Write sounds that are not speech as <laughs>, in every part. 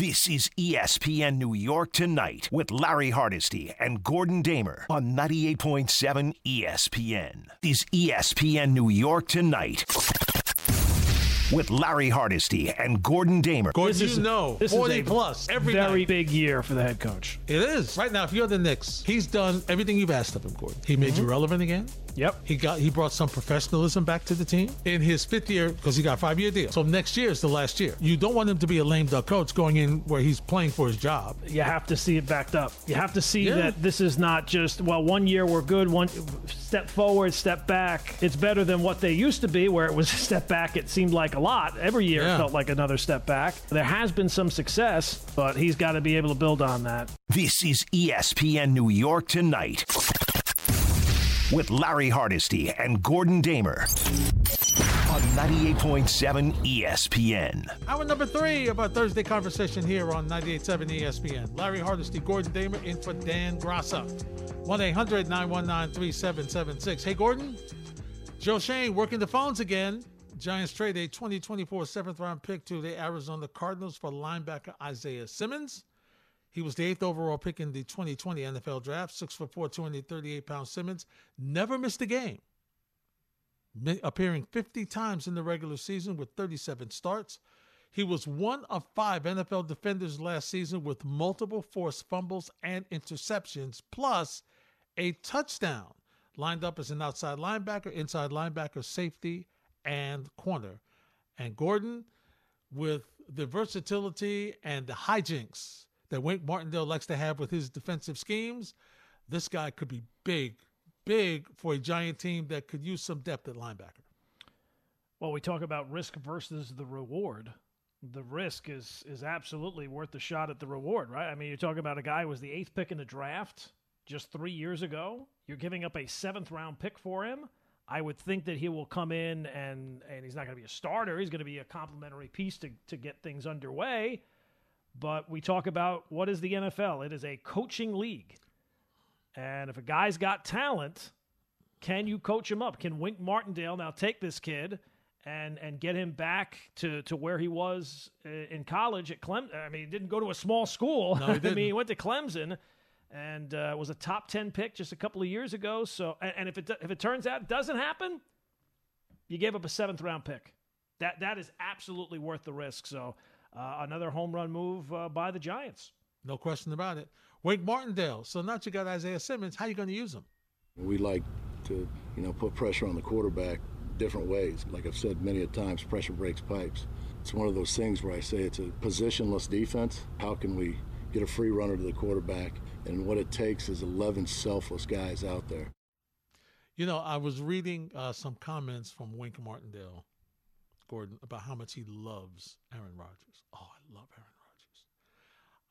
This is ESPN New York Tonight with Larry Hardesty and Gordon Damer on 98.7 ESPN. This is ESPN New York Tonight with Larry Hardesty and Gordon Damer. Gordon, This you know, this is 40 a plus every very night. big year for the head coach. It is. Right now, if you're the Knicks, he's done everything you've asked of him, Gordon. He made Mm-hmm. you relevant again. Yep. He got he brought some professionalism back to the team in his fifth year because he got a five year deal. So next year is the last year. You don't want him to be a lame duck coach going in where he's playing for his job. You have to see it backed up. You have to see Yeah. that this is not just well, one year we're good, one step forward, step back. It's better than what they used to be, where it was a step back. It seemed like a lot. Every year Yeah. felt like another step back. There has been some success, but he's got to be able to build on that. This is ESPN New York Tonight with Larry Hardesty and Gordon Damer on 98.7 ESPN. Hour number three of our Thursday conversation here on 98.7 ESPN. Larry Hardesty, Gordon Damer, in for Dan Graca. 1 800 919 3776. Hey, Gordon. Joe Shane working the phones again. Giants trade a 2024 seventh round pick to the Arizona Cardinals for linebacker Isaiah Simmons. He was the eighth overall pick in the 2020 NFL draft. Six foot four, 238 pound Simmons. Never missed a game appearing 50 times in the regular season with 37 starts. He was one of five NFL defenders last season with multiple forced fumbles and interceptions, plus a touchdown. Lined up as an outside linebacker, inside linebacker, safety, and corner. And Gordon, with the versatility and the hijinks that Wink Martindale likes to have with his defensive schemes, this guy could be big, big for a giant team that could use some depth at linebacker. Well, we talk about risk versus the reward. The risk is is absolutely worth the shot at the reward, right? I mean, you're talking about a guy who was the eighth pick in the draft just three years ago. You're giving up a seventh round pick for him. I would think that he will come in and and he's not going to be a starter. He's going to be a complementary piece to to get things underway. But we talk about what is the NFL? It is a coaching league. And if a guy's got talent, can you coach him up? Can Wink Martindale now take this kid and and get him back to, to where he was uh, in college at Clemson? I mean, he didn't go to a small school. No, he <laughs> I mean, he went to Clemson and uh, was a top ten pick just a couple of years ago. So, and, and if it if it turns out it doesn't happen, you gave up a seventh round pick. That that is absolutely worth the risk. So, uh, another home run move uh, by the Giants. No question about it. Wink Martindale. So now that you got Isaiah Simmons, how you going to use him? We like to, you know, put pressure on the quarterback different ways. Like I've said many a times, pressure breaks pipes. It's one of those things where I say it's a positionless defense. How can we get a free runner to the quarterback? And what it takes is 11 selfless guys out there. You know, I was reading uh, some comments from Wink Martindale, Gordon, about how much he loves Aaron Rodgers. Oh, I love Aaron Rodgers.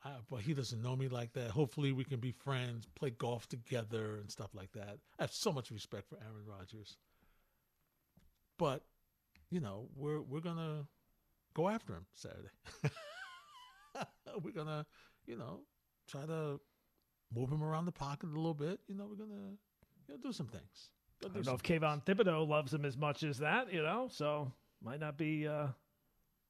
Uh, but he doesn't know me like that. Hopefully, we can be friends, play golf together, and stuff like that. I have so much respect for Aaron Rodgers. But, you know, we're we're gonna go after him Saturday. <laughs> we're gonna, you know, try to move him around the pocket a little bit. You know, we're gonna, you know, do some things. I don't know if Kayvon Thibodeaux loves him as much as that, you know. So might not be, uh,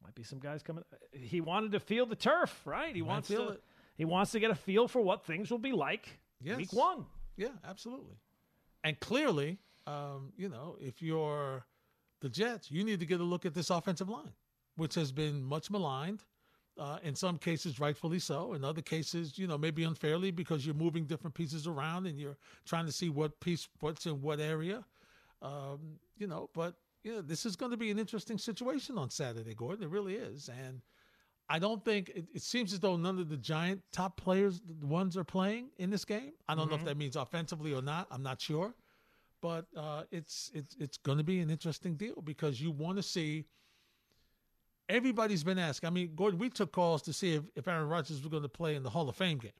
might be some guys coming. He wanted to feel the turf, right? He Might wants feel to. it. He wants to get a feel for what things will be like Yes. week one. Yeah, absolutely. And clearly, um, you know, if you're the Jets, you need to get a look at this offensive line, which has been much maligned. Uh, in some cases, rightfully so. In other cases, you know, maybe unfairly because you're moving different pieces around and you're trying to see what piece what's in what area. Um, you know, but you know, this is going to be an interesting situation on Saturday, Gordon. It really is, and I don't think it, it seems as though none of the giant top players, the ones are playing in this game. I don't know if that means offensively or not. I'm not sure, but uh, it's it's it's going to be an interesting deal because you want to see. Everybody's been asking. I mean, Gordon, we took calls to see if, if Aaron Rodgers was going to play in the Hall of Fame game.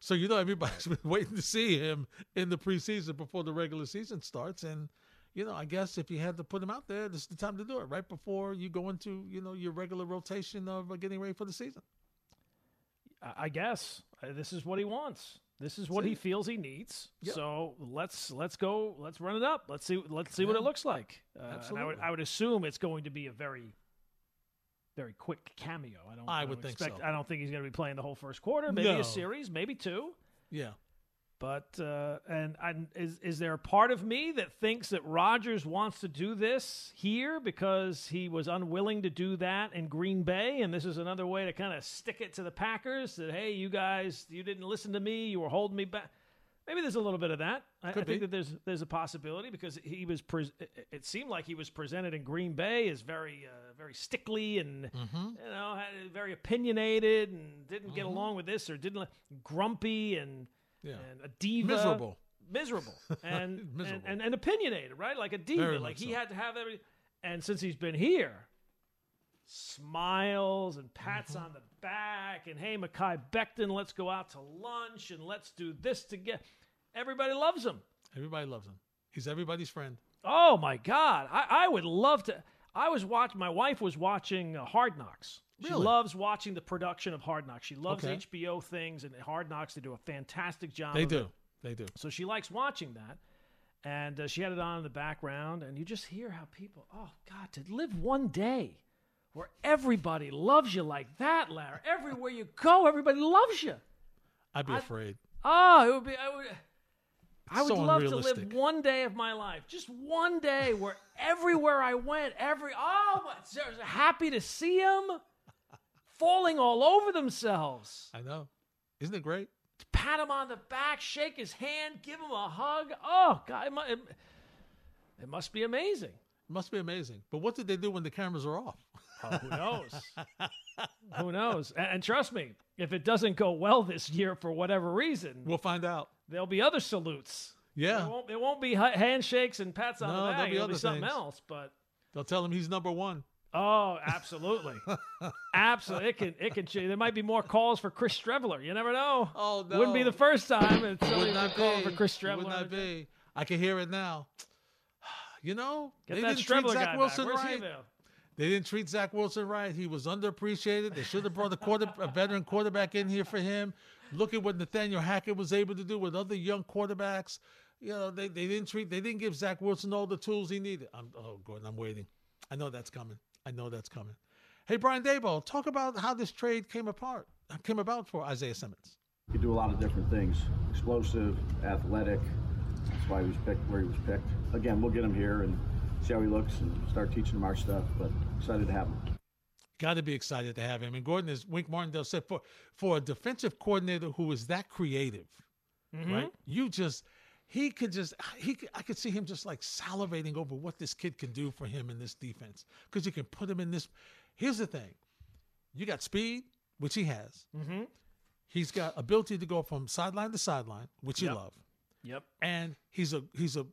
So you know everybody's <laughs> been waiting to see him in the preseason before the regular season starts, and you know I guess if you had to put him out there, this is the time to do it right before you go into you know your regular rotation of uh, getting ready for the season. I I guess Uh, this is what he wants. This is what he feels he needs. Yep. So let's let's go. Let's run it up. Let's see. Let's see what it looks like. Uh, and I would Absolutely. I would assume it's going to be a very very quick cameo. I don't. I don't would think so. I don't think he's going to be playing the whole first quarter. Maybe No. a series, maybe two. Yeah. But uh, and and is is there a part of me that thinks that Rodgers wants to do this here because he was unwilling to do that in Green Bay, and this is another way to kind of stick it to the Packers that hey, you guys, you didn't listen to me, you were holding me back. Maybe there's a little bit of that. I, I think that there's there's a possibility because he was pres it- seemed like he was presented in Green Bay as very uh, very stickly and Mm-hmm. you know very opinionated and didn't get along with this or didn't grumpy and Yeah. and a diva Miserable. miserable and, <laughs> and, Miserable. and and opinionated right like a diva Very like he so. had to have every and since he's been here smiles and pats Mm-hmm. on the back and hey Mekhi Becton let's go out to lunch and let's do this together everybody loves him Everybody loves him. He's everybody's friend. oh my god I, I would love to I was watching my wife was watching uh, Hard Knocks she Really? loves watching the production of Hard Knocks she loves Okay. HBO things and Hard Knocks they do a fantastic job They do. it. They do. So she likes watching that. And uh, she had it on in the background, and you just hear how people, oh, God, to live one day where everybody loves you like that, Larry. Everywhere you go, everybody loves you. I'd be afraid. Oh, it would be, I would, I would So love to live one day of my life, just one day where everywhere I went, every, oh, so happy to see them falling all over themselves. I know. Isn't it great? pat him on the back, shake his hand, give him a hug. Oh God, it, mu- it, it must be amazing. It must be amazing. But what did they do when the cameras are off? Oh, who knows? <laughs> who knows? And, and trust me, if it doesn't go well this year for whatever reason, We'll find out. there'll be other salutes. Yeah. it won't, there won't be handshakes and pats on No, the there'll back. be It'll be something things. else. But They'll tell him he's number one. Oh, absolutely, absolutely. It can it can change. There might be more calls for Chris Streveler. You never know. Oh, no, Wouldn't be the first time. It's Would not calling for Chris Would Streveler. not be. I can hear it now. <sighs> You know, Get they didn't treat Zach Wilson. Right. They didn't treat Zach Wilson right. He was underappreciated. They should have brought a quarter, a veteran quarterback in here for him. Look at what Nathaniel Hackett was able to do with other young quarterbacks. You know, they, they didn't treat, they didn't give Zach Wilson all the tools he needed. I'm, oh, Gordon, I'm waiting. I know that's coming. I know that's coming. Hey, Brian Daboll, talk about how this trade came apart, came about for Isaiah Simmons. He could do a lot of different things. Explosive, athletic. That's why he was picked where he was picked. Again, we'll get him here and see how he looks and start teaching him our stuff. But excited to have him. Got to be excited to have him. And Gordon, as Wink Martindale said, for for a defensive coordinator who is that creative, mm-hmm. right? You just he could just he could, I could see him just like salivating over what this kid can do for him in this defense because you can put him in this. Here's the thing: you got speed, which he has. Mm-hmm. He's got ability to go from sideline to sideline, which you Yep. love, Yep. and he's a he's a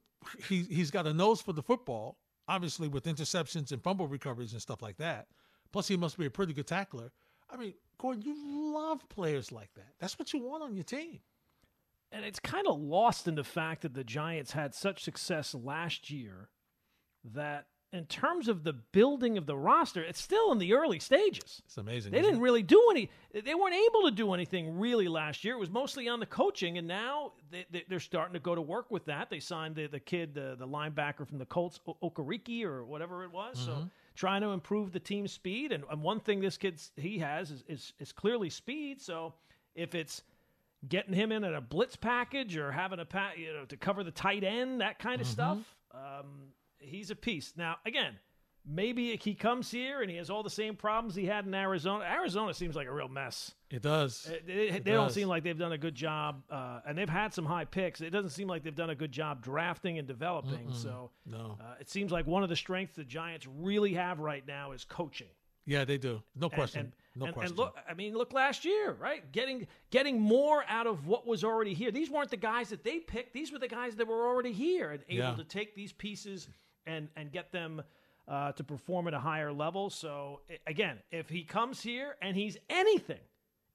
he he's got a nose for the football, obviously with interceptions and fumble recoveries and stuff like that. Plus, he must be a pretty good tackler. I mean, Gordon, you love players like that. That's what you want on your team. And it's kind of lost in the fact that the Giants had such success last year that in terms of the building of the roster, it's still in the early stages. It's amazing. They didn't it? really do any. They weren't able to do anything really last year. It was mostly on the coaching, and now they, they, they're starting to go to work with that. They signed the, the kid, the, the linebacker from the Colts, o- Okereke or whatever it was. So mm-hmm. trying to improve the team speed. And, and one thing this kid he has is, is is clearly speed. So if it's getting him in at a blitz package or having a pa- you know to cover the tight end, that kind of stuff. Um, he's a piece. Now, again, maybe he comes here and he has all the same problems he had in Arizona. Arizona seems like a real mess. It does. Uh, They, they don't seem like they've done a good job, uh, and they've had some high picks. It doesn't seem like they've done a good job drafting and developing. So No. uh, it seems like one of the strengths the Giants really have right now is coaching. Yeah, they do. No And- question. And, no and, question. And look, I mean, look last year, right? Getting getting more out of what was already here. These weren't the guys that they picked. These were the guys that were already here and able Yeah. to take these pieces and and get them uh, to perform at a higher level. So again, if he comes here and he's anything,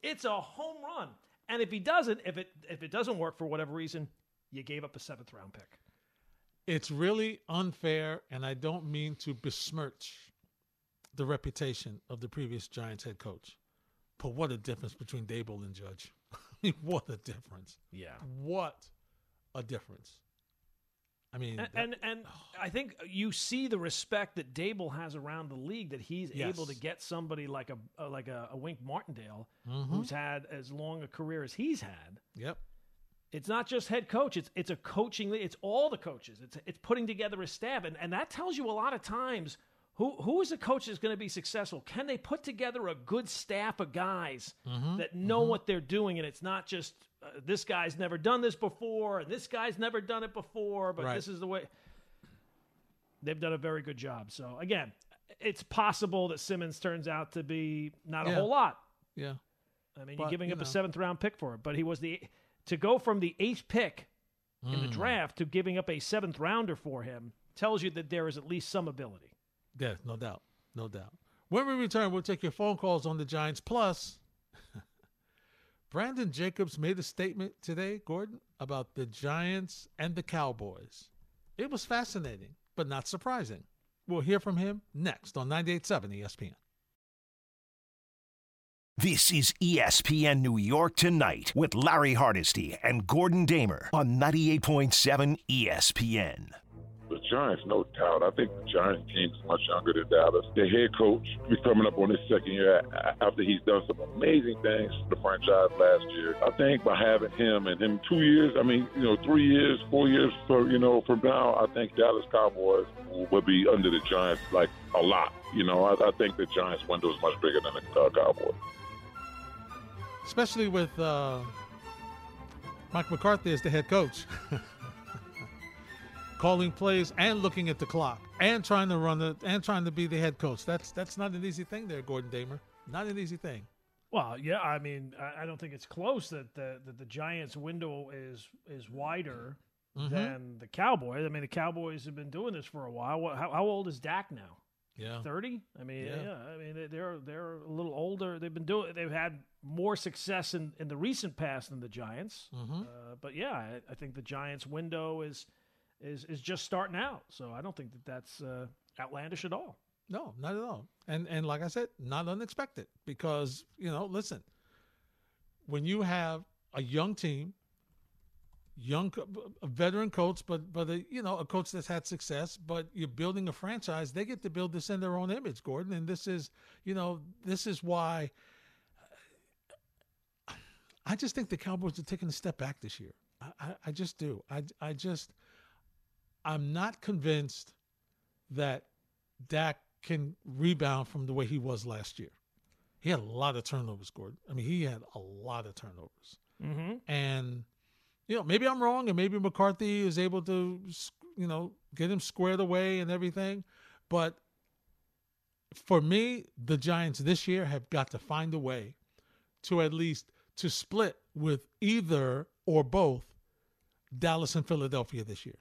it's a home run. And if he doesn't, if it if it doesn't work for whatever reason, you gave up a seventh round pick. it's really unfair, and I don't mean to besmirch the reputation of the previous Giants head coach. But what a difference between Daboll and Judge. <laughs> I mean, what a difference. Yeah. What a difference. I mean, And, that- and and I think you see the respect that Daboll has around the league that he's able to get somebody like a, a like a, a Wink Martindale Mhm. who's had as long a career as he's had. yep. It's not just head coach; it's it's a coaching. It's all the coaches. It's it's putting together a staff, and and that tells you a lot of times who who is a coach that's going to be successful. Can they put together a good staff of guys Mm-hmm. that know what they're doing, and it's not just uh, this guy's never done this before, and this guy's never done it before, but Right. this is the way. They've done a very good job. So again, it's possible that Simmons turns out to be not a whole lot. Yeah. I mean, But, you're giving you up know. a seventh round pick for it, but he was the to go from the eighth pick in Mm. the draft to giving up a seventh rounder for him tells you that there is at least some ability. Yeah, no doubt. No doubt. When we return, we'll take your phone calls on the Giants. Plus, <laughs> Brandon Jacobs made a statement today, Gordon, about the Giants and the Cowboys. It was fascinating, but not surprising. We'll hear from him next on 98.7 ESPN. This is ESPN New York Tonight with Larry Hardesty and Gordon Damer on 98.7 ESPN. The Giants, no doubt. I think the Giants team is much younger than Dallas. The head coach is coming up on his second year after he's done some amazing things for the franchise last year. I think by having him and him two years, I mean, you know, three years, four years for you know from now, I think Dallas Cowboys will, be under the Giants like a lot. You know, I, I think the Giants window is much bigger than the uh, Cowboys. Especially with uh, Mike McCarthy as the head coach. <laughs> Calling plays and looking at the clock and trying to run the and trying to be the head coach. That's that's not an easy thing there, Gordon Damer. Not an easy thing. Well, yeah, I mean, I, I don't think it's close that the that the Giants' window is is wider Mhm. than the Cowboys. I mean, the Cowboys have been doing this for a while. How, how old is Dak now? Yeah. Thirty. I mean, Yeah. yeah. I mean, they- they're they're a little older. They've been doing. They've had more success in, in the recent past than the Giants. Mhm. Uh, but yeah, I, I think the Giants' window is is is just starting out. So I don't think that that's uh, outlandish at all. No, not at all. And and like I said, not unexpected because you know, listen, when you have a young team, young a veteran coach, but but a, you know a coach that's had success, but you're building a franchise, they get to build this in their own image, Gordon. And this is you know this is why. I just think the Cowboys are taking a step back this year. I, I, I just do. I, I just, I'm not convinced that Dak can rebound from the way he was last year. He had a lot of turnovers, Gordon. I mean, he had a lot of turnovers. Mm-hmm. And, you know, maybe I'm wrong and maybe McCarthy is able to, you know, get him squared away and everything. But for me, the Giants this year have got to find a way to at least to split with either or both Dallas and Philadelphia this year.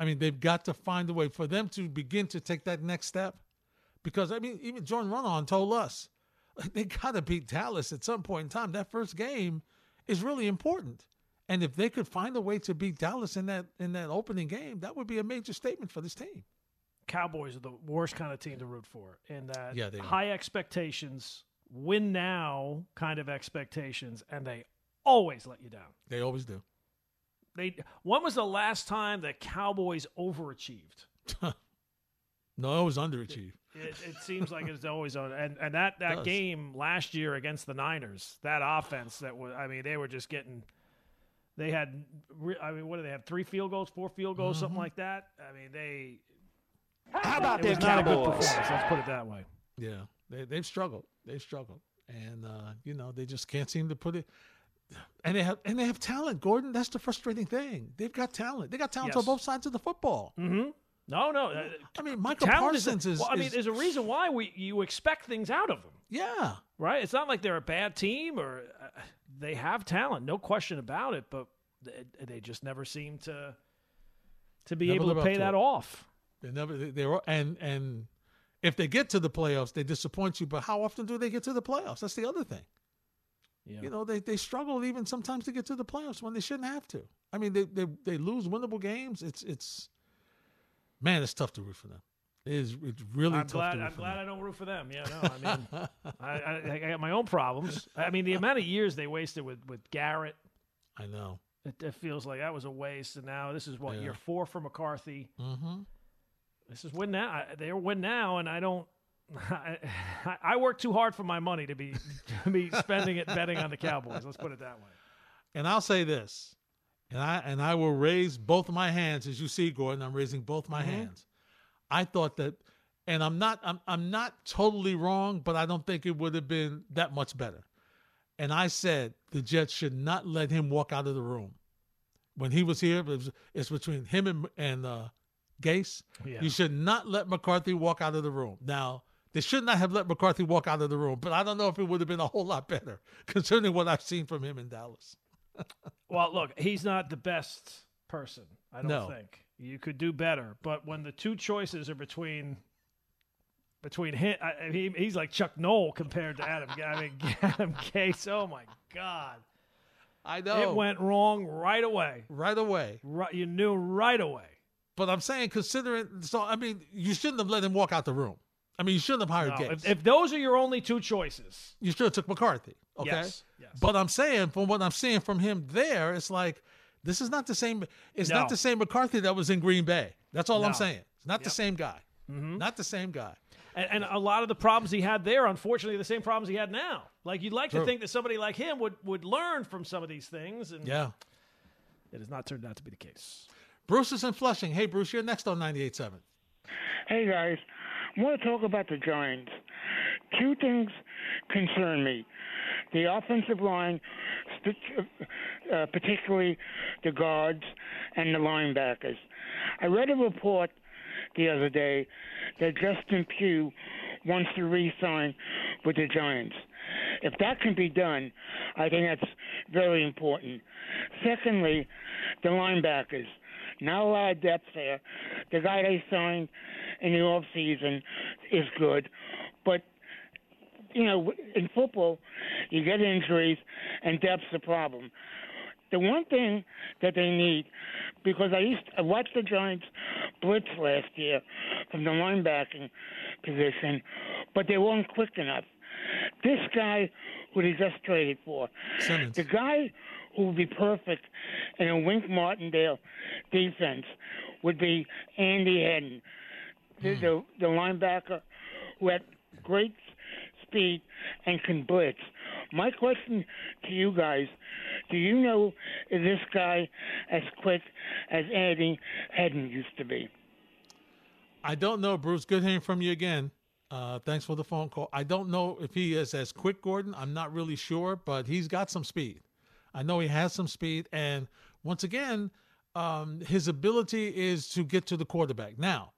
I mean, they've got to find a way for them to begin to take that next step. Because I mean, even Jordan Raanan told us <laughs> they got to beat Dallas at some point in time. That first game is really important, and if they could find a way to beat Dallas in that in that opening game, that would be a major statement for this team. Cowboys are the worst kind of team to root for in that Yeah, they are. high expectations, win now kind of expectations, and they always let you down. They always do. They when was the last time the Cowboys overachieved? <laughs> No, it was underachieved. It, it seems like it's always on, and and that that game last year against the Niners, that offense that was, I mean, they were just getting. They had, I mean, what do they have? Three field goals, four field goals, something Mm-hmm. like that. I mean, they. How about It was them not a good Cowboys? performance. Let's put it that way. Yeah, they they've struggled. They've struggled, and uh, you know they just can't seem to put it. And they have and they have talent, Gordon. That's the frustrating thing. They've got talent. They got talent on both sides of the football. Mm-hmm. No, no. uh, I mean, Michael is, Parsons is. well, I mean, is- there's a reason why we you expect things out of them, yeah, right? It's not like they're a bad team or uh, they have talent, no question about it. But they, they just never seem to to be Never able to pay that it. off. they never they, they're and and if they get to the playoffs, they disappoint you. But how often do they get to the playoffs? That's the other thing. Yeah. You know, they, they struggle even sometimes to get to the playoffs when they shouldn't have to. I mean, they they, they lose winnable games. It's it's man, it's tough to root for them. It is it's really I'm tough glad. to root I'm for glad them. I don't root for them. Yeah, no. I mean, <laughs> I, I, I got my own problems. I mean, the amount of years they wasted with with Garrett, I know. It, it feels like that was a waste. And now this is what Yeah. year four for McCarthy. Mm-hmm. This is win now. They're win now, and I don't. I, I work too hard for my money to be to be spending it betting on the Cowboys. Let's put it that way. And I'll say this, and I and I will raise both of my hands as you see, Gordon. I'm raising both my hands. I thought that, and I'm not I'm I'm not totally wrong, but I don't think it would have been that much better. And I said the Jets should not let him walk out of the room. When he was here, it was, it's between him and and uh, Gase. Yeah. You should not let McCarthy walk out of the room. Now, they should not have let McCarthy walk out of the room, but I don't know if it would have been a whole lot better <laughs> concerning what I've seen from him in Dallas. <laughs> Well, look, he's not the best person. I don't No. think you could do better. But when the two choices are between between him, I, he, he's like Chuck Noll compared to Adam. I mean, <laughs> Adam Gase. Oh my God, I know. it went wrong right away. right away. Right, you knew right away. But I'm saying, considering, so I mean, you shouldn't have let him walk out the room. I mean, you shouldn't have hired No, Gase. if, if those are your only two choices, you should have took McCarthy. Okay. Yes, yes. But I'm saying, from what I'm seeing from him there, it's like this is not the same. It's No. not the same McCarthy that was in Green Bay. That's all I'm saying. It's not the same guy. Mm-hmm. Not the same guy. and, and a lot of the problems he had there, unfortunately, the same problems he had now. Like you'd like True. to think that somebody like him would would learn from some of these things, and Yeah. it has not turned out to be the case. Bruce is in Flushing. Hey, Bruce, you're next on 98.7. Hey guys, I want to talk about the Giants. Two things concern me: the offensive line, uh, particularly the guards and the linebackers. I read a report the other day that Justin Pugh wants to re-sign with the Giants. If that can be done, I think that's very important. Secondly, the linebackers. Not a lot of depth there. The guy they signed in the off season is good, but you know, in football, you get injuries, and depth's a problem. The one thing that they need, because I used I watched the Giants blitz last year from the linebacking position, but they weren't quick enough. This guy who they just traded for, Simmons. the guy who would be perfect in a Wink Martindale defense would be Andy Hedden, the, hmm. the, the linebacker who had great speed and can blitz. My question to you guys: Do you know is this guy as quick as Andy Hedden used to be? I don't know, Bruce. Good hearing from you again. Uh, thanks for the phone call. I don't know if he is as quick, Gordon. I'm not really sure, but he's got some speed. I know he has some speed, and once again, um, his ability is to get to the quarterback. Now,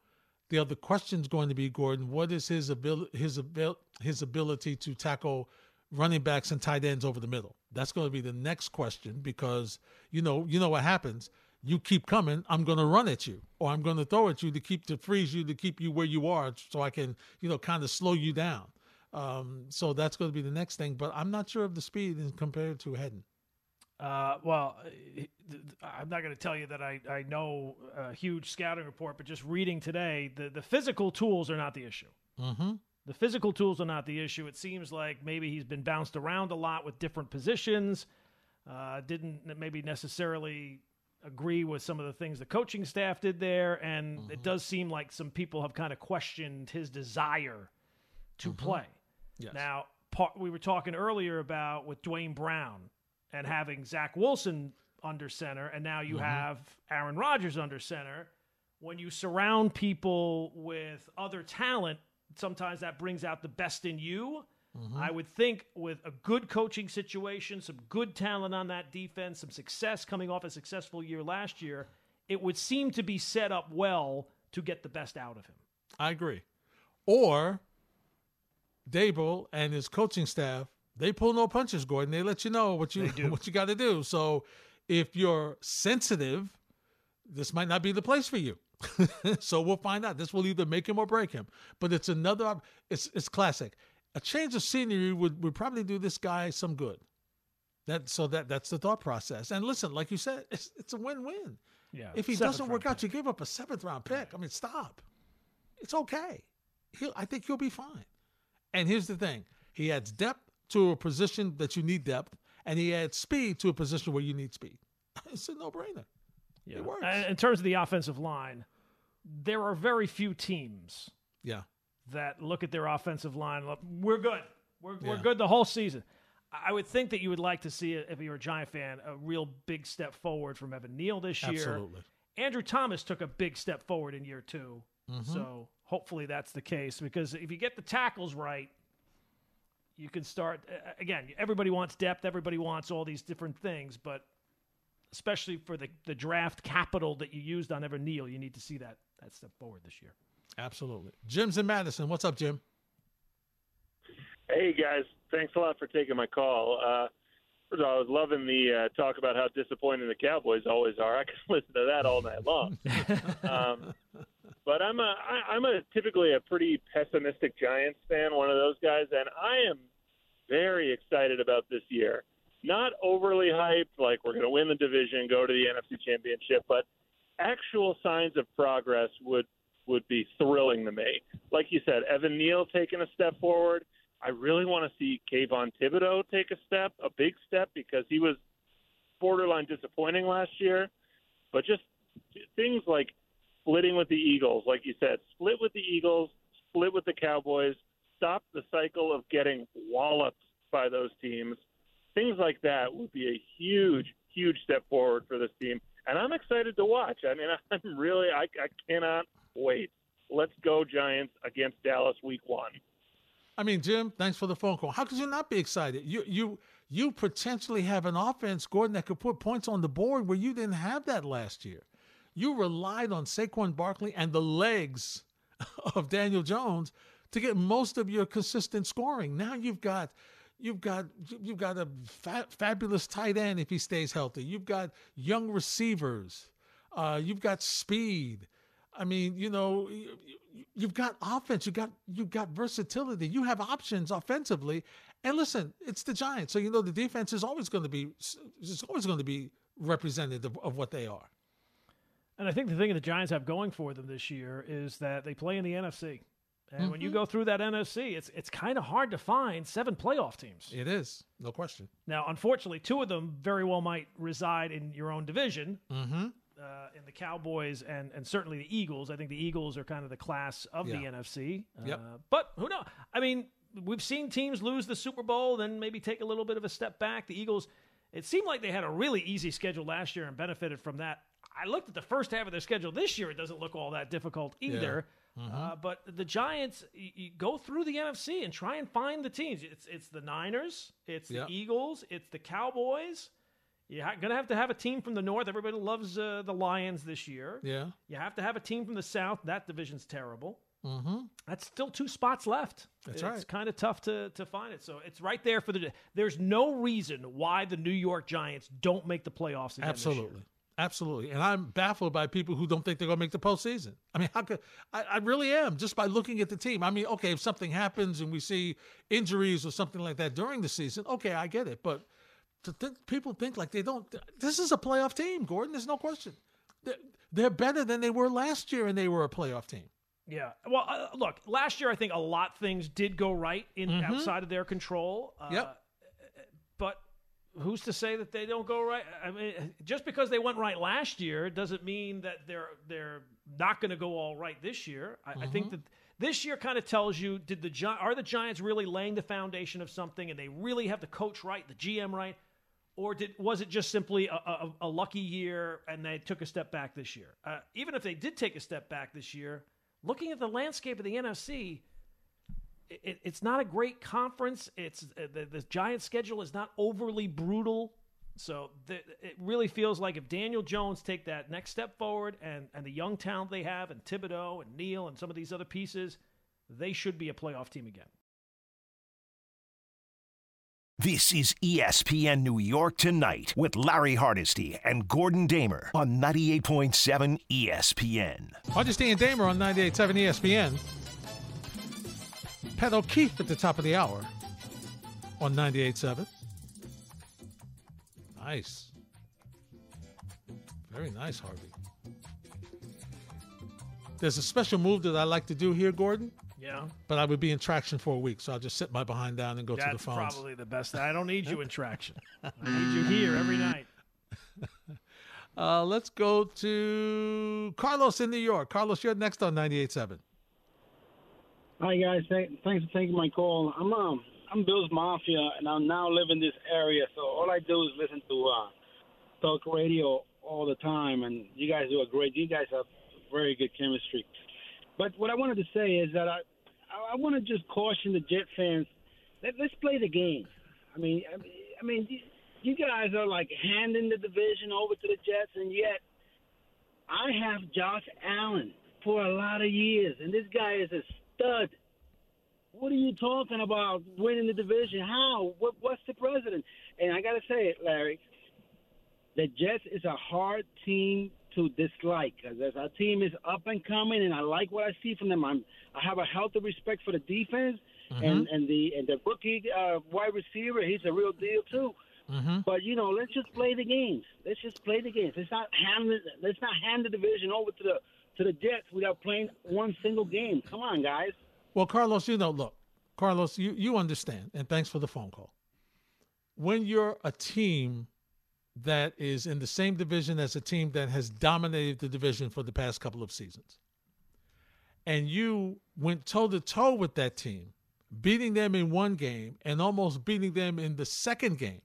the other question is going to be, Gordon, what is his ability his abil- his ability to tackle running backs and tight ends over the middle? That's going to be the next question because you know you know what happens. You keep coming, I'm going to run at you, or I'm going to throw at you to keep to freeze you to keep you where you are, so I can you know kind of slow you down. Um, so that's going to be the next thing, but I'm not sure of the speed compared to Hedden. Uh, well, uh, I'm not going to tell you that I, I know a huge scouting report, but just reading today, the, the physical tools are not the issue. Mm-hmm. The physical tools are not the issue. It seems like maybe he's been bounced around a lot with different positions. Uh, didn't maybe necessarily agree with some of the things the coaching staff did there, and it mm-hmm. does seem like some people have kind of questioned his desire to mm-hmm. play. Yes. Now, part, we were talking earlier about with Duane Brown and having Zach Wilson under center, and now you mm-hmm. have Aaron Rodgers under center. When you surround people with other talent, sometimes that brings out the best in you. Mm-hmm. I would think with a good coaching situation, some good talent on that defense, some success coming off a successful year last year, it would seem to be set up well to get the best out of him. I agree. Or Daboll and his coaching staff, they pull no punches, Gordon. They let you know what you <laughs> what you got to do. So if you're sensitive, this might not be the place for you. <laughs> so we'll find out. This will either make him or break him. But it's another. It's it's classic. A change of scenery would would probably do this guy some good. That so that that's the thought process. And listen, like you said, it's it's a win win. Yeah. If he doesn't work out, pick. you gave up a seventh round pick. I mean, stop. It's okay. He'll, I think he'll be fine. And here's the thing: he adds depth to a position that you need depth, and he adds speed to a position where you need speed. <laughs> It's a no-brainer. Yeah. It works. And in terms of the offensive line, there are very few teams Yeah. That look at their offensive line. Look, we're good. We're, we're good the whole season. I would think that you would like to see, if you're a Giant fan, a real big step forward from Evan Neal this year. Absolutely. Andrew Thomas took a big step forward in year 2 Mm-hmm. So hopefully that's the case because if you get the tackles right, you can start. Again, everybody wants depth, everybody wants all these different things, but especially for the, the draft capital that you used on Evan Neal, you need to see that, that step forward this year. Absolutely. Jim's in Madison. What's up, Jim? Hey guys, thanks a lot for taking my call. Uh, first of all, I was loving the uh, talk about how disappointing the Cowboys always are. I <laughs> could listen to that all night long. <laughs> um, but I'm a I, I'm a typically a pretty pessimistic Giants fan, one of those guys, and I am very excited about this year. Not overly hyped, like we're going to win the division, go to the NFC Championship, but actual signs of progress would would be thrilling to me. Like you said, Evan Neal taking a step forward. I really want to see Kayvon Thibodeaux take a step, a big step, because he was borderline disappointing last year. But just things like splitting with the Eagles, like you said, split with the Eagles, split with the Cowboys, stop the cycle of getting walloped by those teams. Things like that would be a huge, huge step forward for this team. And I'm excited to watch. I mean, <laughs> I'm really, I, I cannot wait. Let's go, Giants, against Dallas week one. I mean, Jim, thanks for the phone call. How could you not be excited? You you you potentially have an offense, Gordon, that could put points on the board where you didn't have that last year. You relied on Saquon Barkley and the legs <laughs> of Daniel Jones to get most of your consistent scoring. Now you've got you've got you've got a fa- fabulous tight end if he stays healthy. You've got young receivers. Uh, you've got speed. I mean, you know, you- you- you've got offense, you got you've got versatility, you have options offensively. And listen, it's the Giants, so you know the defense is always going to be is always going to be representative of what they are. And I think the thing that the Giants have going for them this year is that they play in the NFC. And when you Mm-hmm. go through that NFC, it's it's kind of hard to find seven playoff teams. It is, no question. Now, unfortunately, two of them very well might reside in your own division, Mm-hmm. Uh, in the Cowboys and and certainly the Eagles. I think the Eagles are kind of the class of the Yeah. NFC. Yep. Uh, but who knows? I mean, we've seen teams lose the Super Bowl, then maybe take a little bit of a step back. The Eagles, it seemed like they had a really easy schedule last year and benefited from that. I looked at the first half of their schedule this year; it doesn't look all that difficult either. Mm-hmm. Uh, but the Giants, you, you go through the NFC and try and find the teams. It's it's the Niners, it's Yep. the Eagles, it's the Cowboys. You're ha- gonna have to have a team from the North. Everybody loves uh, the Lions this year. Yeah. You have to have a team from the South. That division's terrible. Mm-hmm. That's still two spots left. That's it's right. kind of tough to, to find it. So it's right there for the. There's no reason why the New York Giants don't make the playoffs again this year. Absolutely. Absolutely. And I'm baffled by people who don't think they're going to make the postseason. I mean, how could I, I really am just by looking at the team. I mean, okay, if something happens and we see injuries or something like that during the season, okay, I get it. But to think people think like they don't, this is a playoff team, Gordon. There's no question. They're, they're better than they were last year and they were a playoff team. Yeah. Well, uh, look, last year I think a lot things did go right in outside of their control. Uh, Mm-hmm. Yep. But who's to say that they don't go right? I mean, just because they went right last year doesn't mean that they're they're not going to go all right this year. I, I Mm-hmm. think that this year kind of tells you did the Gi- are the Giants really laying the foundation of something, and they really have the coach right, the GM right. Or did was it just simply a, a, a lucky year and they took a step back this year? Uh, even if they did take a step back this year, looking at the landscape of the NFC, it, it's not a great conference. It's uh, the, the Giants' schedule is not overly brutal, so the, it really feels like if Daniel Jones take that next step forward, and and the young talent they have, and Thibodeaux and Neal and some of these other pieces, they should be a playoff team again. This is ESPN New York Tonight with Larry Hardesty and Gordon Damer on 98.7 ESPN. Hardesty and Damer on 98.7 ESPN. Pat O'Keefe at the top of the hour on 98.7. Nice. Very nice, Harvey. There's a special move that I like to do here, Gordon, Yeah, but I would be in traction for a week, so I'll just sit my behind down and go to the phone. that's phones. probably the best. I don't need you in traction. <laughs> I need you here every night. <laughs> uh, let's go to Carlos in New York. Carlos, you're next on 98.7. Hi guys, thanks for taking my call. I'm um I'm Bill's Mafia, and I now live in this area, so all I do is listen to uh, talk radio all the time, and you guys do a great. You guys have very good chemistry. But what I wanted to say is that I I, I want to just caution the Jet fans. Let, let's play the game. I mean, I mean, I mean, you, you guys are like handing the division over to the Jets, and yet I have Josh Allen for a lot of years, and this guy is a stud. What are you talking about winning the division? How? What, what's the president? And I got to say it, Larry. The Jets is a hard team to dislike because our team is up and coming, and I like what I see from them. I'm, I have a healthy respect for the defense Mm-hmm. and and the and the rookie uh, wide receiver. He's a real deal too. Mm-hmm. But you know, let's just play the games. Let's just play the games. Let's not hand the, let's not hand the division over to the to the Jets without playing one single game. Come on, guys. Well, Carlos, you know, look, Carlos, you, you understand, and thanks for the phone call. When you're a team that is in the same division as a team that has dominated the division for the past couple of seasons, and you went toe to toe with that team, beating them in one game and almost beating them in the second game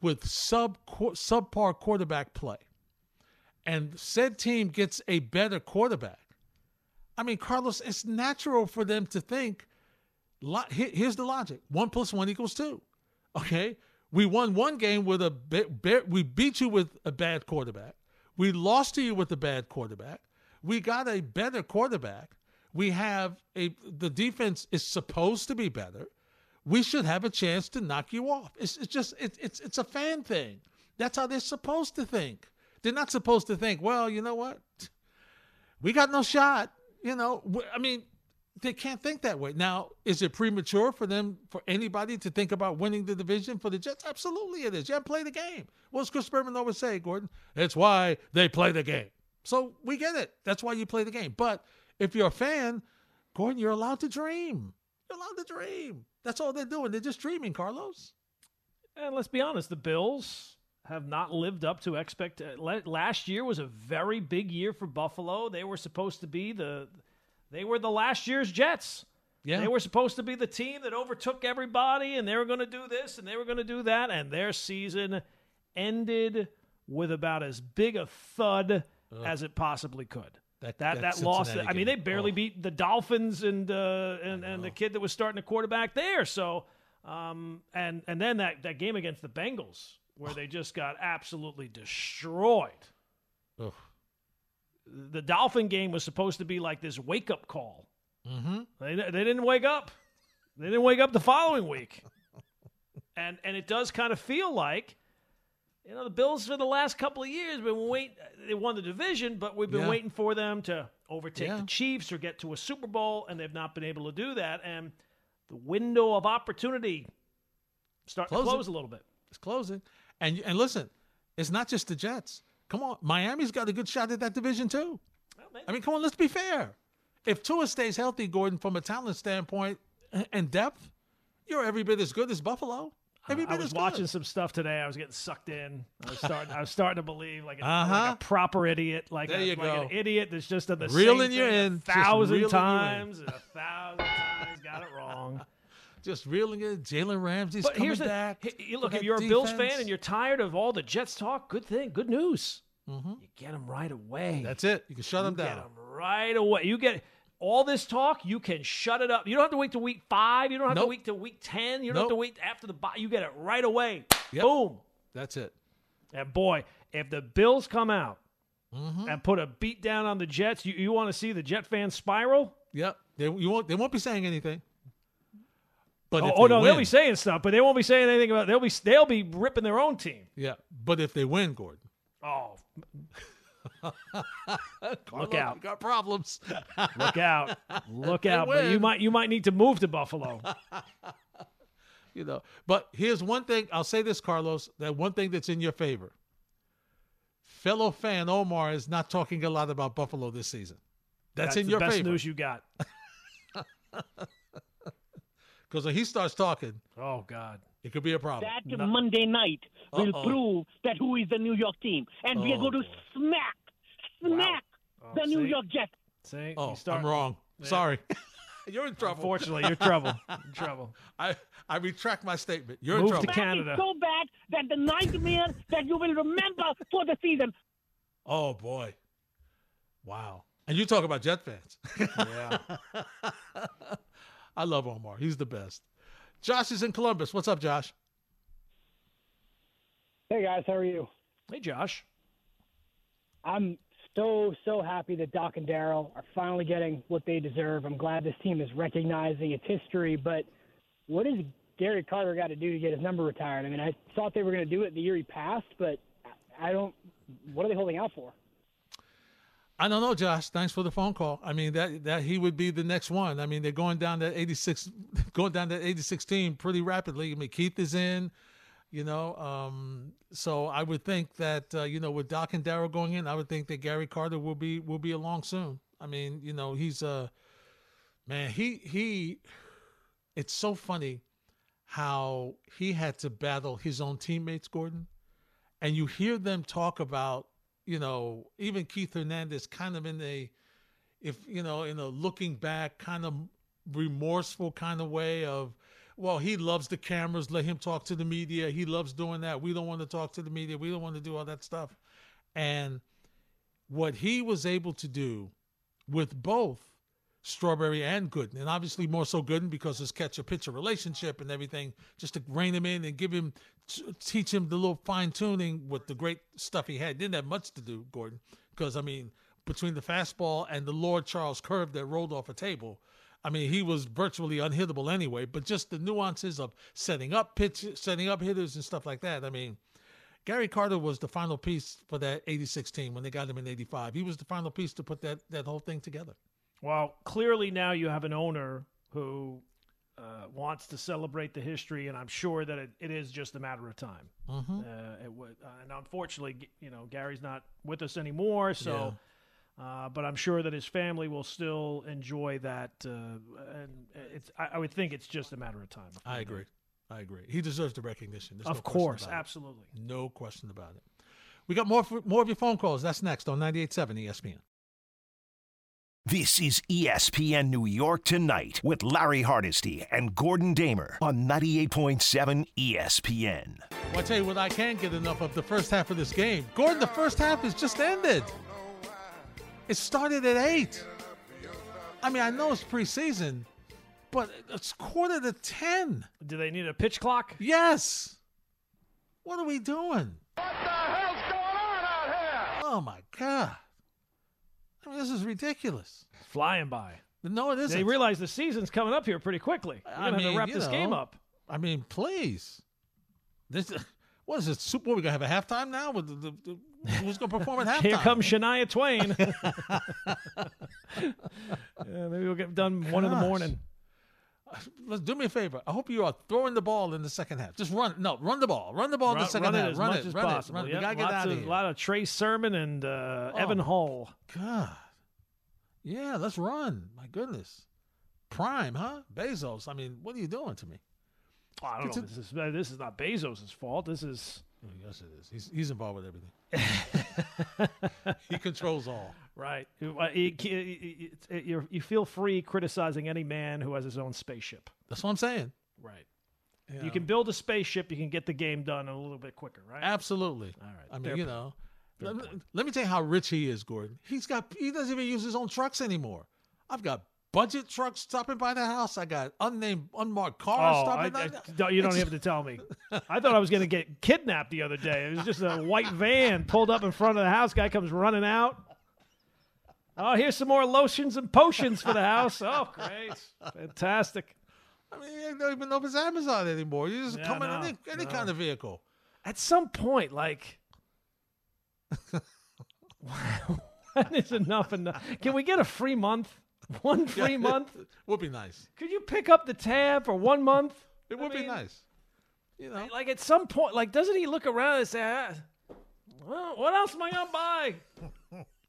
with sub subpar quarterback play, and said team gets a better quarterback. I mean, Carlos, it's natural for them to think. Here's the logic: one plus one equals two. Okay, we won one game with a we beat you with a bad quarterback. We lost to you with a bad quarterback. We got a better quarterback. We have a the defense is supposed to be better. We should have a chance to knock you off. It's, it's just it's it's a fan thing. That's how they're supposed to think. They're not supposed to think, well, you know what? we got no shot. You know, I mean, they can't think that way. Now, is it premature for them, for anybody to think about winning the division for the Jets? Absolutely it is. You haven't the game. What does Chris Berman always say, Gordon? It's why they play the game. So we get it. That's why you play the game. But if you're a fan, Gordon, you're allowed to dream. You're allowed to dream. That's all they're doing. They're just dreaming, Carlos. And let's be honest, the Bills have not lived up to expect. uh, Last year was a very big year for Buffalo. They were supposed to be the, they were the last year's Jets. Yeah. They were supposed to be the team that overtook everybody, and they were going to do this and they were going to do that, and their season ended with about as big a thud as it possibly could. That- that that that loss. I mean, they barely Oh. beat the Dolphins and uh, and and the kid that was starting the quarterback there. So, um, and and then that that game against the Bengals where they just got absolutely destroyed. Ugh. The Dolphin game was supposed to be like this wake up call. Mm-hmm. They they didn't wake up. They didn't wake up the following week. <laughs> And and it does kind of feel like you know the Bills for the last couple of years been wait they won the division, but we've been Yeah. waiting for them to overtake Yeah. the Chiefs or get to a Super Bowl, and they've not been able to do that. And the window of opportunity starting to close a little bit. It's closing. And and listen, it's not just the Jets. Come on, Miami's got a good shot at that division too. I mean, come on, let's be fair. If Tua stays healthy, Gordon, from a talent standpoint and depth, you're every bit as good as Buffalo. Every bit I was as watching good. some stuff today. I was getting sucked in. I was starting. I was starting to believe like, a, Uh-huh. like a proper idiot, like, There a, you like an idiot that's just done the Reeling same you thing in, a just thousand reeling you in. times, a thousand times, got it wrong. Just reeling it. Jalen Ramsey's But coming here's the back. he- you for look. If you're a Bills fan and you're tired of all the Jets talk, good thing, good news. Mm-hmm. You get them right away. That's it. You can shut them down. get down. 'em right away. You get all this talk. You can shut it up. You don't have to wait till week five. You don't have to wait till week ten. You don't have to wait after the bye. You get it right away. Yep. Boom. That's it. And boy, if the Bills come out Mm-hmm. and put a beat down on the Jets, you, you want to see the Jet fans spiral? Yep. They, you won't. They won't be saying anything. But oh, oh, they no, they'll be saying stuff, but they won't be saying anything about. They'll be they'll be ripping their own team. Yeah, but if they win, Gordon, Oh, <laughs> Look out. you got problems. look out, <laughs> look They out! But you might you might need to move to Buffalo. <laughs> you know. But here's one thing. I'll say this, Carlos. That one thing that's in your favor. Fellow fan Omar is not talking a lot about Buffalo this season. That's, in the your best favor. news you got. Because when he starts talking, Oh God, It could be a problem. That Monday night will Uh-oh. prove that who is the New York team, and we are Oh, going to boy. smack, smack Oh, the New see? York Jets. See, Oh, you start- I'm wrong. Yeah. Sorry. <laughs> You're in trouble. Unfortunately, you're trouble. <laughs> In trouble. I, I retract my statement. You're Move in to. Canada. It's so bad that the nightmare <laughs> that you will remember for the season. Oh boy. Wow. And you talk about Jet fans. Yeah. I love Omar. He's the best. Josh is in Columbus. What's up, Josh? Hey guys, how are you? Hey, Josh. I'm so so happy that Doc and Darryl are finally getting what they deserve. I'm glad this team is recognizing its history, but what does Gary Carter got to do to get his number retired? I mean, I thought they were going to do it the year he passed, but I don't. What are they holding out for? I don't know, Josh. Thanks for the phone call. I mean that that he would be the next one. I mean they're going down that 86, <laughs> going down that 86 team pretty rapidly. I mean Keith is in, you know. Um, so I would think that uh, you know with Doc and Darryl going in, I would think that Gary Carter will be will be along soon. I mean you know he's uh man he he. It's so funny how he had to battle his own teammates, Gordon, and you hear them talk about you know, even Keith Hernandez kind of in a, if, you know, in a looking back kind of remorseful kind of way of, well, he loves the cameras, let him talk to the media. He loves doing that. We don't want to talk to the media. We don't want to do all that stuff. And what he was able to do with both Strawberry and Gooden, and obviously more so Gooden because his catcher pitcher relationship and everything, just to rein him in and give him, teach him the little fine tuning with the great stuff he had. Didn't have much to do, Gordon, because I mean, between the fastball and the Lord Charles curve that rolled off a table, I mean, he was virtually unhittable anyway. But just the nuances of setting up pitch, setting up hitters and stuff like that. I mean, Gary Carter was the final piece for that '86 team when they got him in '85. He was the final piece to put that that whole thing together. Well, clearly now you have an owner who uh, wants to celebrate the history, and I'm sure that it, it is just a matter of time. Mhm. Uh, it would, uh, and unfortunately, you know, Gary's not with us anymore, so. Uh, but I'm sure that his family will still enjoy that, uh, and it's. I, I would think it's just a matter of time. I agree. I agree. He deserves the recognition. There's Of no course, about it. absolutely. No question about it. We got more more of your phone calls. That's next on 98.7 ESPN. This is ESPN New York Tonight with Larry Hardesty and Gordon Damer on 98.7 ESPN. Well, I tell you what, I can't get enough of the first half of this game. Gordon, the first half has just ended. It started at eight. I mean, I know it's preseason, but it's quarter to ten. Do they need a pitch clock? Yes. What are we doing? What the hell's going on out here? Oh my god! This is ridiculous. Flying by. No, it isn't. They realize the season's coming up here pretty quickly. We're I gonna have mean, to wrap you this game up. I mean, please. This <laughs> what is it? Super? What we gonna have a halftime now? With the, the, the- who's gonna perform at <laughs> halftime? Here comes Shania Twain. <laughs> yeah, maybe we'll get done one in the morning. Let's do me a favor. I hope you are throwing the ball in the second half. Just run. No, run the ball. Run the ball in the second run it half. as run much it. as run possible. It. Run. Yep, We gotta get out of, of here. A lot of Trey Sermon and uh, Oh. Evan Hull. God. Yeah, let's run. My goodness. Prime, huh? Bezos. I mean, what are you doing to me? Oh, I don't know. This is this is not Bezos' fault. This is yes, it is. He's, he's involved with everything. <laughs> he controls all. Right. You- feel free criticizing any man who has his own spaceship. That's what I'm saying. Right. You can build a spaceship. You can get the game done a little bit quicker. Right. Absolutely. All right. I mean, Fair you point. know, let, let me tell you how rich he is, Gordon. He's got he doesn't even use his own trucks anymore. I've got budget trucks stopping by the house. I got unnamed, unmarked cars Oh, stopping I- by. I- don't- you don't have to tell me. I thought I was going to get kidnapped the other day. It was just a white van pulled up in front of the house. Guy comes running out. Oh, here's some more lotions and potions for the house. Oh, great. Fantastic. I mean, you don't even know if it's Amazon anymore. You just Yeah, come in any, any no. kind of vehicle. At some point, like, <laughs> when is enough enough? Can we get a free month? One free Yeah, month? <laughs> would be nice. Could you pick up the tab for one month? It would be nice. You know, Like at some point, like doesn't he look around and say, ah, "Well, what else am I gonna buy?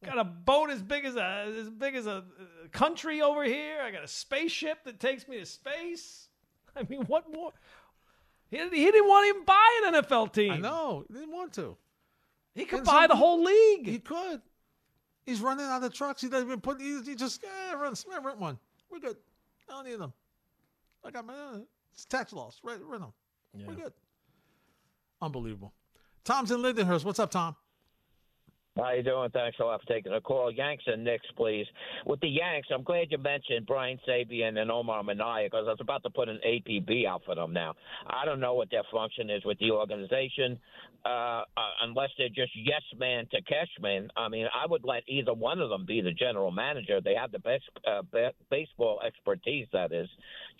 Got a boat as big as a as big as a country over here. I got a spaceship that takes me to space. <laughs> I mean, what more? He, he didn't want to even buy an NFL team. I know. He didn't want to. He could And buy some the whole league. He could. He's running out of trucks. He doesn't even put. He, he just eh, run, rent one. We're good. I don't need them. I got my. Uh, it's tax loss. Rent, rent them. We're good. Unbelievable. Tom's in Lindenhurst. What's up, Tom? How you doing? Thanks a lot for taking the call. Yanks and Knicks, please. With the Yanks, I'm glad you mentioned Brian Sabean and Omar Minaya because I was about to put an APB out for them now. I don't know what their function is with the organization, uh, uh, unless they're just yes man to cashman. I mean, I would let either one of them be the general manager. They have the best uh, ba- baseball expertise, that is,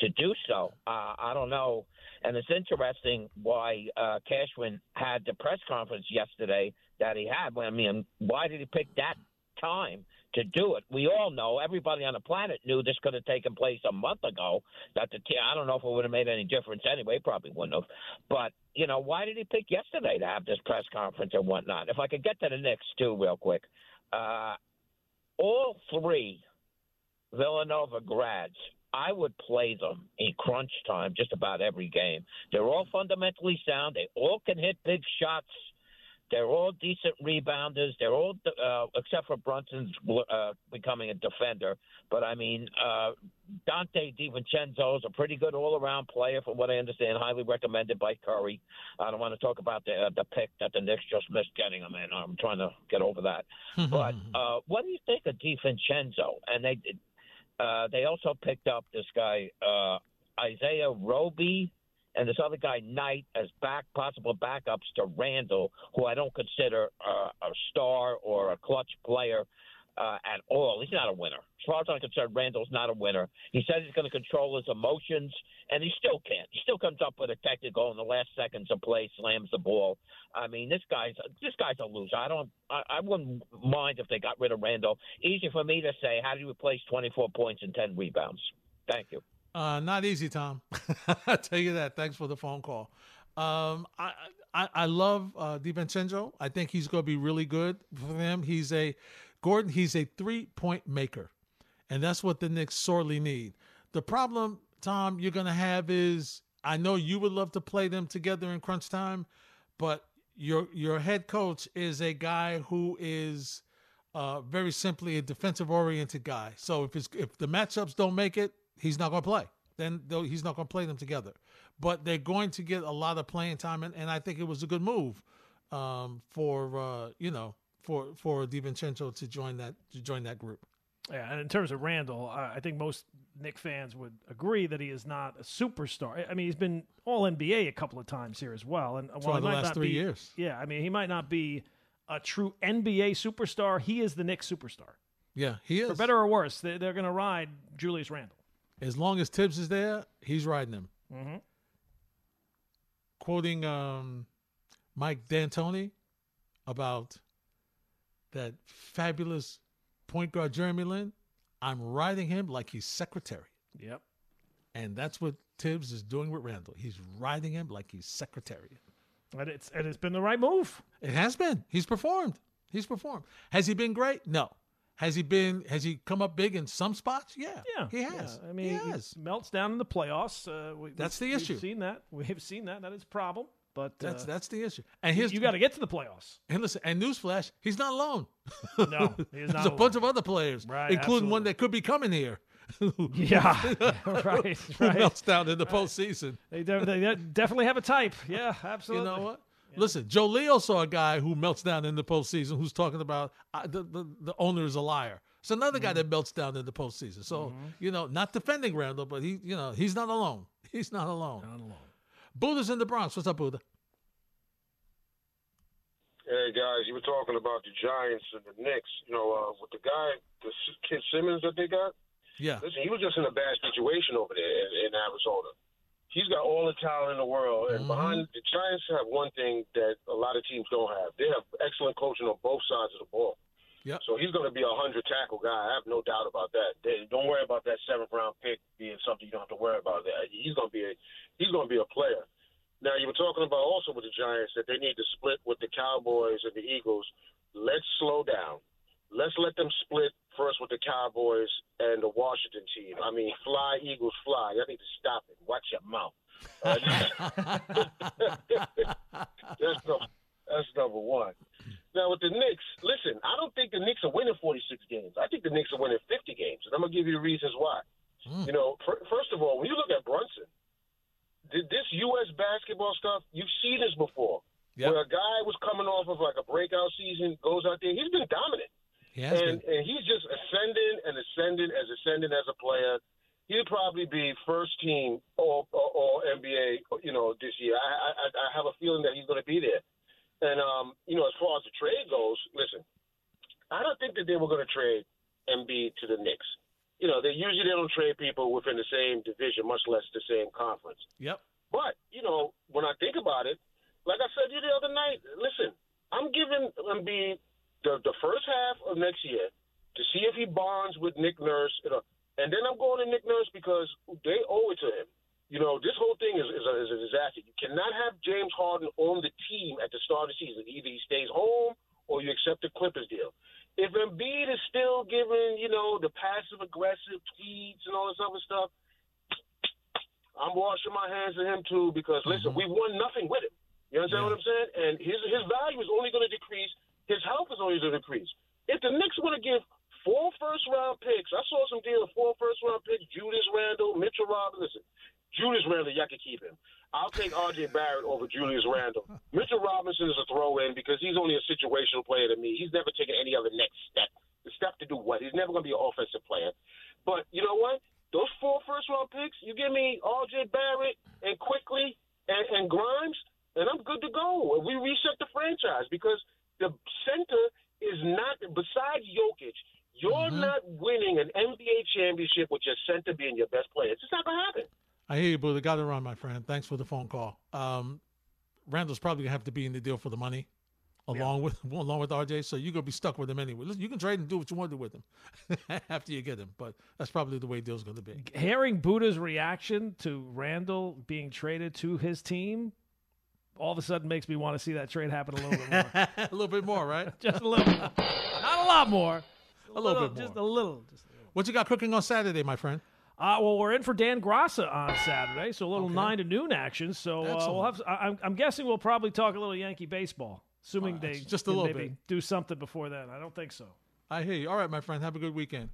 to do so. Uh, I don't know. And it's interesting why uh, Cashman had the press conference yesterday that he had. I mean, why did he pick that time to do it? We all know, everybody on the planet knew this could have taken place a month ago. That the I don't know if it would have made any difference anyway. Probably wouldn't have. But you know, why did he pick yesterday to have this press conference and whatnot? If I could get to the Knicks too, real quick. Uh, all three Villanova grads I would play them in crunch time just about every game. They're all fundamentally sound. They all can hit big shots. They're all decent rebounders. They're all, uh, except for Brunson's uh, becoming a defender. But I mean, uh, Donte DiVincenzo is a pretty good all-around player, from what I understand. Highly recommended by Curry. I don't want to talk about the uh, the pick that the Knicks just missed getting him in. I'm trying to get over that. <laughs> but uh, what do you think of DiVincenzo? And they uh, they also picked up this guy uh, Isaiah Roby and this other guy Knight as back possible backups to Randle, who I don't consider uh, a star or a clutch player uh, at all. He's not a winner. As far as I'm concerned, Randle's not a winner. He says he's going to control his emotions, and he still can't. He still comes up with a technical in the last seconds of play, slams the ball. I mean, this guy's this guy's a loser. I don't. I, I wouldn't mind if they got rid of Randle. Easy for me to say. How do you replace 24 points and 10 rebounds? Thank you. Uh, not easy, Tom. <laughs> I'll tell you that. Thanks for the phone call. Um, I, I I love uh, DiVincenzo. I think he's going to be really good for them. He's a Gordon. He's a three point maker, and that's what the Knicks sorely need. The problem, Tom, you're going to have is I know you would love to play them together in crunch time, but your your head coach is a guy who is uh, very simply a defensive oriented guy. So if it's if the matchups don't make it, he's not going to play. Then he's not going to play them together. But they're going to get a lot of playing time, and, and I think it was a good move um, for uh, you know for for DiVincenzo to join that to join that group. Yeah, and in terms of Randle, I think most Knick fans would agree that he is not a superstar. I mean, he's been All NBA a couple of times here as well, and while the last three be- years. Yeah, I mean, he might not be a true NBA superstar. He is the Knicks superstar. Yeah, he is. For better or worse, they, they're going to ride Julius Randle. As long as Thibs is there, he's riding him. Mm-hmm. Quoting um, Mike D'Antoni about that fabulous point guard Jeremy Lin. I'm riding him like he's Secretariat. Yep. And that's what Thibs is doing with Randle. He's riding him like he's Secretariat. And it's and it's been the right move. It has been. He's performed. He's performed. Has he been great? No. Has he been? Has he come up big in some spots? Yeah. Yeah, he has. yeah. I mean, he he has. melts down in the playoffs. Uh, we, That's the issue. We've seen that. <laughs> We've seen that. That is a problem. But That's uh, that's the issue. And here's you got to get to the playoffs. And listen, and newsflash, he's not alone. No, he is <laughs> There's not a bunch of other players, Right, including one that could be coming here. <laughs> Yeah, right, Who right. melts down in the postseason. They, de- they definitely have a type. Yeah, absolutely. You know what? Listen, Joe Leo saw a guy who melts down in the postseason who's talking about uh, the, the the owner is a liar. It's another Mm-hmm. guy that melts down in the postseason. So you know, not defending Randle, but he you know he's not alone. <laughs> He's not alone. Not alone. Buddha's in the Bronx. What's up, Buddha? Hey guys, you were talking about the Giants and the Knicks. You know, uh, with the guy, the S- kid Simmons that they got. Yeah. Listen, he was just in a bad situation over there in, in Arizona. He's got all the talent in the world, and mm-hmm. behind the Giants have one thing that a lot of teams don't have. They have excellent coaching on both sides of the ball. Yep. So he's going to be a hundred tackle guy. I have no doubt about that. They, don't worry about that seventh round pick being something you don't have to worry about. That he's going to be a he's going to be a player. Now you were talking about also with the Giants that they need to split with the Cowboys and the Eagles. Let's slow down. Let's let them split first with the Cowboys and the Washington team. I mean, fly Eagles fly. Y'all need to stop it. Watch your mouth. Uh, <laughs> that's number, that's number one. Now with the Knicks, listen, I don't think the Knicks are winning 46 games. I think the Knicks are winning 50 games, and I'm gonna give you the reasons why. You know, fir- first of all, when you look at Brunson, th- this U.S. basketball stuff, you've seen this before. Yep. Where a guy was coming off of like a breakout season, goes out there, he's been dominant. And, been. and he's just ascending and ascending as ascending as a player. He'll probably be first team all, all, all NBA, you know, this year. I, I, I have a feeling that he's going to be there. And um, you know, as far as the trade goes, listen, I don't think that they were going to trade Embiid to the Knicks. You know, they usually they don't trade people within the same division, much less the same conference. Yep. But you know, when I think about it, like I said to you the other night, listen, I'm giving Embiid the the first half of next year to see if he bonds with Nick Nurse, you know, and then I'm going to Nick Nurse because they owe it to him. You know, this whole thing is, is, a, is a disaster. You cannot have James Harden on the team at the start of the season. Either he stays home or you accept the Clippers deal. If Embiid is still giving, you know, the passive aggressive tweets and all this other stuff, I'm washing my hands of him too because listen, mm-hmm. we won nothing with him. You understand what I'm saying? And his his value is only going to decrease. His health is only going to decrease. If the Knicks want to give four first round picks, I saw some deal of four first round picks: Julius Randle, Mitchell Robinson. Julius Randle, y'all can keep him. I'll take R.J. Barrett over Julius Randle. <laughs> Mitchell Robinson is a throw in because he's only a situational player to me. He's never taken any other next step. The step to do what? He's never going to be an offensive player. But you know what? Those four first round picks, you give me R.J. Barrett and Quickley and, and Grimes, and I'm good to go. We reset the franchise because the center is not, besides Jokic, you're not winning an NBA championship with your center being your best player. It's just not going to happen. I hear you, brother. Got to run, my friend. Thanks for the phone call. Um, Randle's probably gonna have to be in the deal for the money, along with <laughs> along with RJ. So you're gonna be stuck with him anyway. Listen, you can trade and do what you want to with him <laughs> after you get him, but that's probably the way deal's gonna be. Hearing Buddha's reaction to Randle being traded to his team, all of a sudden makes me want to see that trade happen a little bit more. <laughs> a little bit more, right? <laughs> just a little. Not a lot more. A little bit more. Just a little. Just What you got cooking on Saturday, my friend? Uh, well, we're in for Dan Graca on Saturday, so a little nine to noon action. So uh, we'll have. I, I'm, I'm guessing we'll probably talk a little Yankee baseball, assuming they just a little maybe bit. do something before then. I don't think so. I hear you. All right, my friend. Have a good weekend.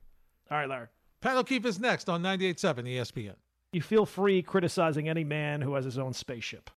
All right, Larry. Pat O'Keefe is next on 98.7 ESPN. You feel free criticizing any man who has his own spaceship.